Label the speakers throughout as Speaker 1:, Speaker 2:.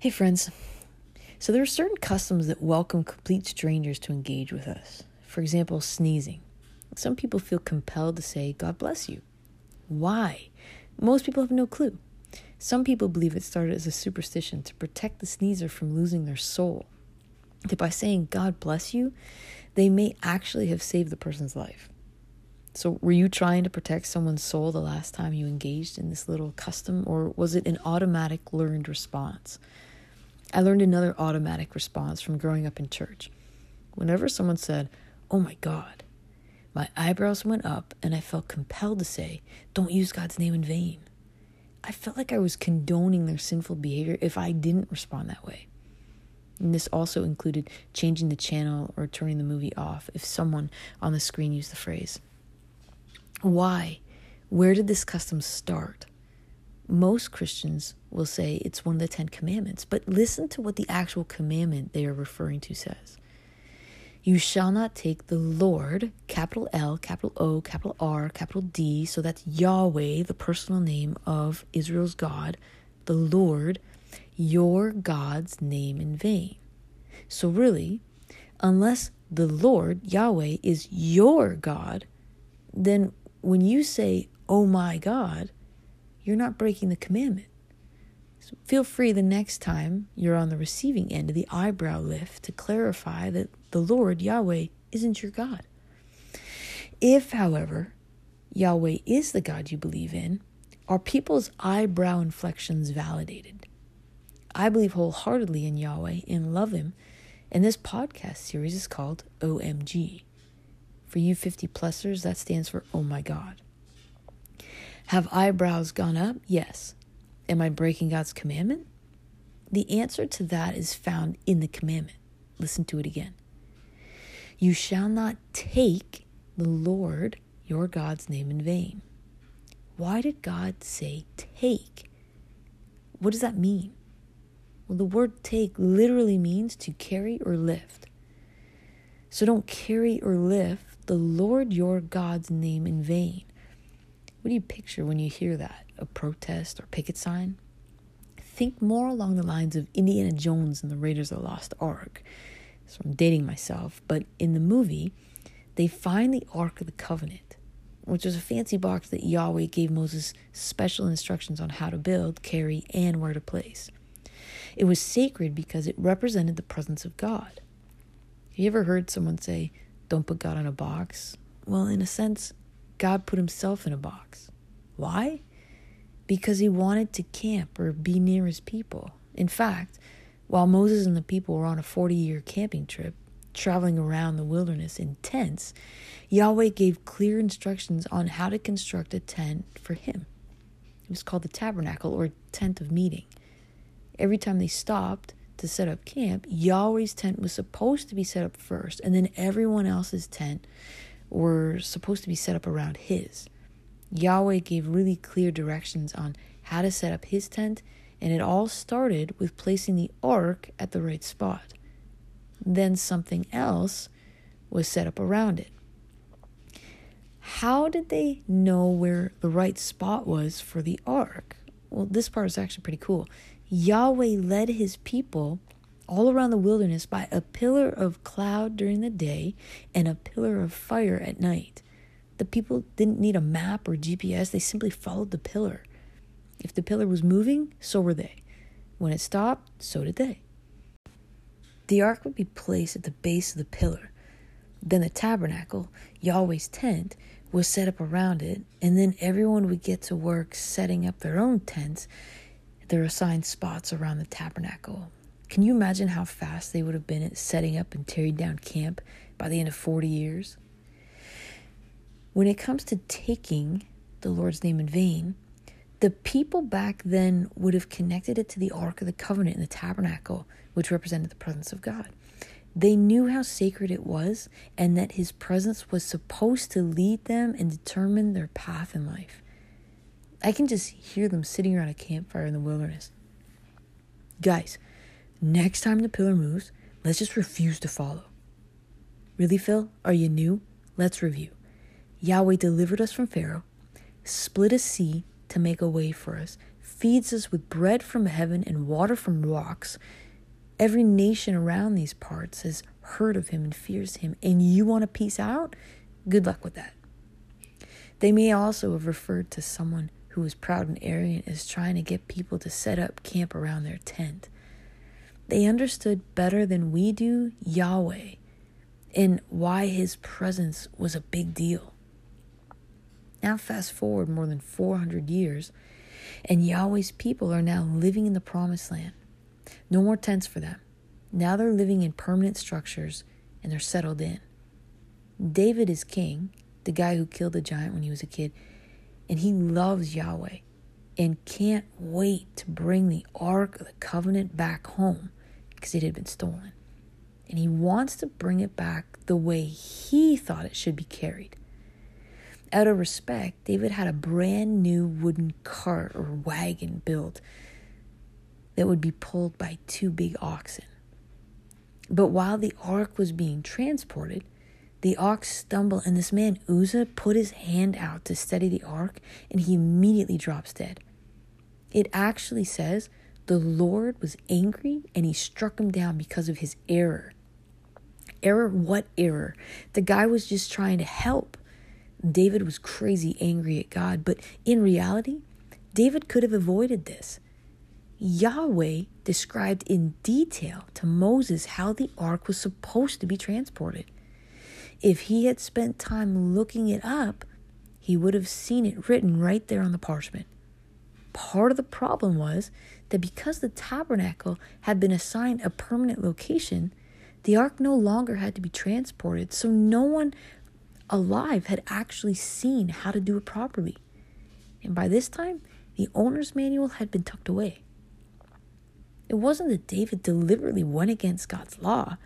Speaker 1: Hey, friends. So, there are certain customs that welcome complete strangers to engage with us. For example, sneezing. Some people feel compelled to say, God bless you. Why? Most people have no clue. Some people believe it started as a superstition to protect the sneezer from losing their soul. That by saying, God bless you, they may actually have saved the person's life. So, were you trying to protect someone's soul the last time you engaged in this little custom, or was it an automatic learned response? I learned another automatic response from growing up in church. Whenever someone said, Oh my God, my eyebrows went up and I felt compelled to say, Don't use God's name in vain. I felt like I was condoning their sinful behavior if I didn't respond that way. And this also included changing the channel or turning the movie off if someone on the screen used the phrase. Why? Where did this custom start? Most Christians will say it's one of the Ten Commandments, but listen to what the actual commandment they are referring to says. You shall not take the Lord, capital L, capital O, capital R, capital D, so that's Yahweh, the personal name of Israel's God, the Lord, your God's name in vain. So, really, unless the Lord, Yahweh, is your God, then when you say, oh my God, you're not breaking the commandment. So feel free the next time you're on the receiving end of the eyebrow lift to clarify that the Lord, Yahweh, isn't your God. If, however, Yahweh is the God you believe in, are people's eyebrow inflections validated? I believe wholeheartedly in Yahweh and love Him, and this podcast series is called OMG. For you 50 plusers, that stands for Oh My God. Have eyebrows gone up? Yes. Am I breaking God's commandment? The answer to that is found in the commandment. Listen to it again. You shall not take the Lord your God's name in vain. Why did God say take? What does that mean? Well, the word take literally means to carry or lift. So don't carry or lift the Lord your God's name in vain. What do you picture when you hear that? A protest or picket sign? Think more along the lines of Indiana Jones and the Raiders of the Lost Ark. So I'm dating myself, but in the movie, they find the Ark of the Covenant, which was a fancy box that Yahweh gave Moses special instructions on how to build, carry, and where to place. It was sacred because it represented the presence of God. Have you ever heard someone say, Don't put God in a box? Well, in a sense, God put himself in a box. Why? Because he wanted to camp or be near his people. In fact, while Moses and the people were on a 40 year camping trip, traveling around the wilderness in tents, Yahweh gave clear instructions on how to construct a tent for him. It was called the tabernacle or tent of meeting. Every time they stopped to set up camp, Yahweh's tent was supposed to be set up first, and then everyone else's tent were supposed to be set up around his. Yahweh gave really clear directions on how to set up his tent, and it all started with placing the ark at the right spot. Then something else was set up around it. How did they know where the right spot was for the ark? Well, this part is actually pretty cool. Yahweh led his people all around the wilderness by a pillar of cloud during the day and a pillar of fire at night. The people didn't need a map or GPS, they simply followed the pillar. If the pillar was moving, so were they. When it stopped, so did they. The ark would be placed at the base of the pillar. Then the tabernacle, Yahweh's tent, was set up around it, and then everyone would get to work setting up their own tents, their assigned spots around the tabernacle. Can you imagine how fast they would have been at setting up and tearing down camp by the end of 40 years? When it comes to taking the Lord's name in vain, the people back then would have connected it to the Ark of the Covenant in the tabernacle, which represented the presence of God. They knew how sacred it was and that His presence was supposed to lead them and determine their path in life. I can just hear them sitting around a campfire in the wilderness. Guys, Next time the pillar moves, let's just refuse to follow. Really, Phil? Are you new? Let's review. Yahweh delivered us from Pharaoh, split a sea to make a way for us, feeds us with bread from heaven and water from rocks. Every nation around these parts has heard of him and fears him, and you want to peace out? Good luck with that. They may also have referred to someone who was proud and arrogant as trying to get people to set up camp around their tent. They understood better than we do Yahweh and why his presence was a big deal. Now, fast forward more than 400 years, and Yahweh's people are now living in the promised land. No more tents for them. Now they're living in permanent structures and they're settled in. David is king, the guy who killed the giant when he was a kid, and he loves Yahweh and can't wait to bring the Ark of the Covenant back home because it had been stolen. And he wants to bring it back the way he thought it should be carried. Out of respect, David had a brand new wooden cart or wagon built that would be pulled by two big oxen. But while the ark was being transported, the ox stumbled, and this man Uzzah put his hand out to steady the ark, and he immediately drops dead. It actually says the Lord was angry and he struck him down because of his error. Error? What error? The guy was just trying to help. David was crazy angry at God, but in reality, David could have avoided this. Yahweh described in detail to Moses how the ark was supposed to be transported. If he had spent time looking it up, he would have seen it written right there on the parchment. Part of the problem was that because the tabernacle had been assigned a permanent location, the ark no longer had to be transported, so no one alive had actually seen how to do it properly. And by this time, the owner's manual had been tucked away. It wasn't that David deliberately went against God's law,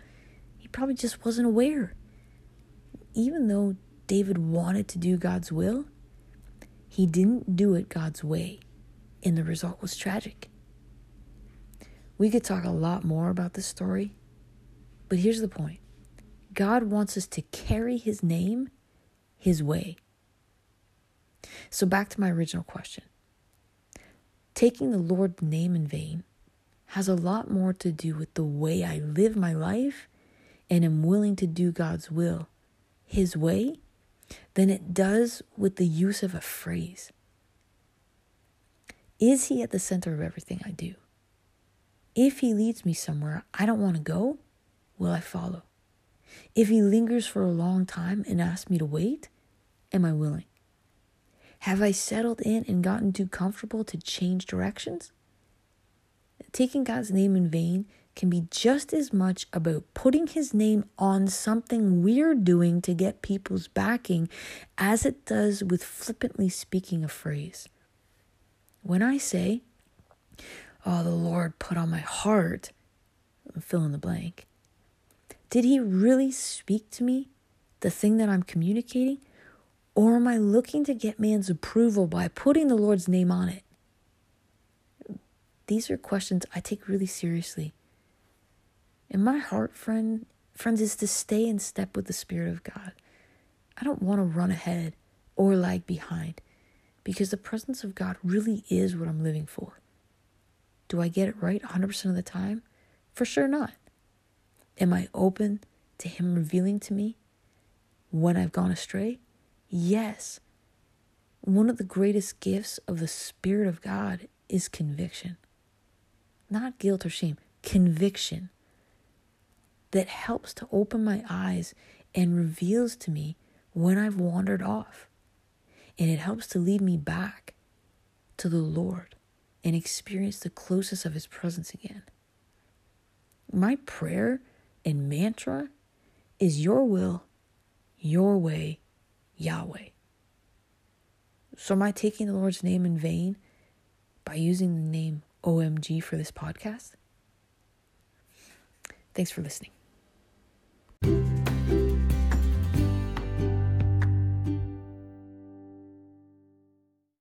Speaker 1: he probably just wasn't aware. Even though David wanted to do God's will, he didn't do it God's way, and the result was tragic. We could talk a lot more about this story, but here's the point God wants us to carry his name his way. So, back to my original question taking the Lord's name in vain has a lot more to do with the way I live my life and am willing to do God's will, His way, than it does with the use of a phrase. Is He at the center of everything I do? If He leads me somewhere I don't want to go, will I follow? If He lingers for a long time and asks me to wait, am I willing? Have I settled in and gotten too comfortable to change directions? Taking God's name in vain can be just as much about putting his name on something we're doing to get people's backing as it does with flippantly speaking a phrase. When I say, Oh, the Lord put on my heart, fill in the blank, did he really speak to me, the thing that I'm communicating? Or am I looking to get man's approval by putting the Lord's name on it? These are questions I take really seriously. And my heart, friend, friends, is to stay in step with the Spirit of God. I don't want to run ahead or lag behind because the presence of God really is what I'm living for. Do I get it right 100% of the time? For sure not. Am I open to Him revealing to me when I've gone astray? Yes. One of the greatest gifts of the Spirit of God is conviction. Not guilt or shame, conviction that helps to open my eyes and reveals to me when I've wandered off. And it helps to lead me back to the Lord and experience the closeness of His presence again. My prayer and mantra is Your will, Your way, Yahweh. So, am I taking the Lord's name in vain by using the name OMG for this podcast? Thanks for listening.